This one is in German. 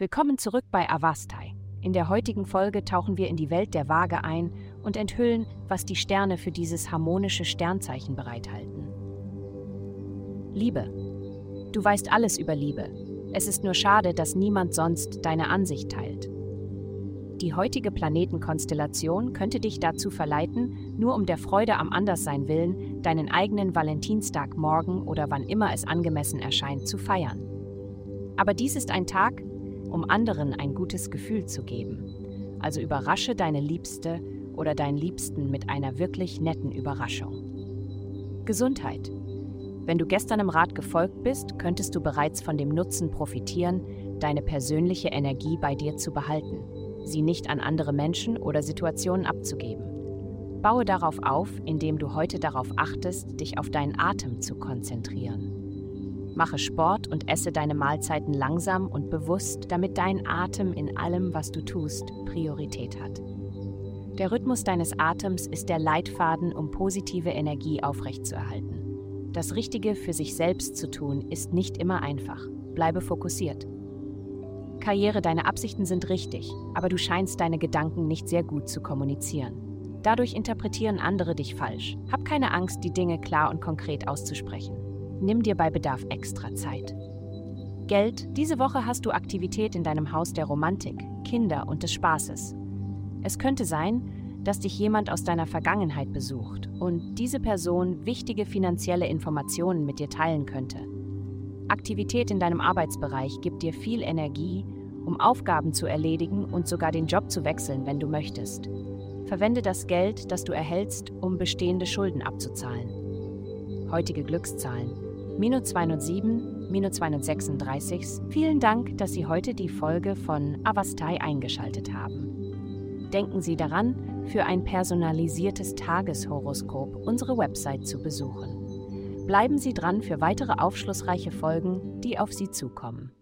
Willkommen zurück bei Avastai. In der heutigen Folge tauchen wir in die Welt der Waage ein und enthüllen, was die Sterne für dieses harmonische Sternzeichen bereithalten. Liebe. Du weißt alles über Liebe. Es ist nur schade, dass niemand sonst deine Ansicht teilt. Die heutige Planetenkonstellation könnte dich dazu verleiten, nur um der Freude am Anderssein willen, deinen eigenen Valentinstag morgen oder wann immer es angemessen erscheint, zu feiern. Aber dies ist ein Tag, um anderen ein gutes Gefühl zu geben. Also überrasche deine Liebste oder deinen Liebsten mit einer wirklich netten Überraschung. Gesundheit. Wenn du gestern im Rat gefolgt bist, könntest du bereits von dem Nutzen profitieren, deine persönliche Energie bei dir zu behalten, sie nicht an andere Menschen oder Situationen abzugeben. Baue darauf auf, indem du heute darauf achtest, dich auf deinen Atem zu konzentrieren. Mache Sport und esse deine Mahlzeiten langsam und bewusst, damit dein Atem in allem, was du tust, Priorität hat. Der Rhythmus deines Atems ist der Leitfaden, um positive Energie aufrechtzuerhalten. Das Richtige für sich selbst zu tun, ist nicht immer einfach. Bleibe fokussiert. Karriere, deine Absichten sind richtig, aber du scheinst deine Gedanken nicht sehr gut zu kommunizieren. Dadurch interpretieren andere dich falsch. Hab keine Angst, die Dinge klar und konkret auszusprechen. Nimm dir bei Bedarf extra Zeit. Geld, diese Woche hast du Aktivität in deinem Haus der Romantik, Kinder und des Spaßes. Es könnte sein, dass dich jemand aus deiner Vergangenheit besucht und diese Person wichtige finanzielle Informationen mit dir teilen könnte. Aktivität in deinem Arbeitsbereich gibt dir viel Energie, um Aufgaben zu erledigen und sogar den Job zu wechseln, wenn du möchtest. Verwende das Geld, das du erhältst, um bestehende Schulden abzuzahlen. Heutige Glückszahlen 207, minus 236. Vielen Dank, dass Sie heute die Folge von Avastai eingeschaltet haben. Denken Sie daran, für ein personalisiertes Tageshoroskop unsere Website zu besuchen. Bleiben Sie dran für weitere aufschlussreiche Folgen, die auf Sie zukommen.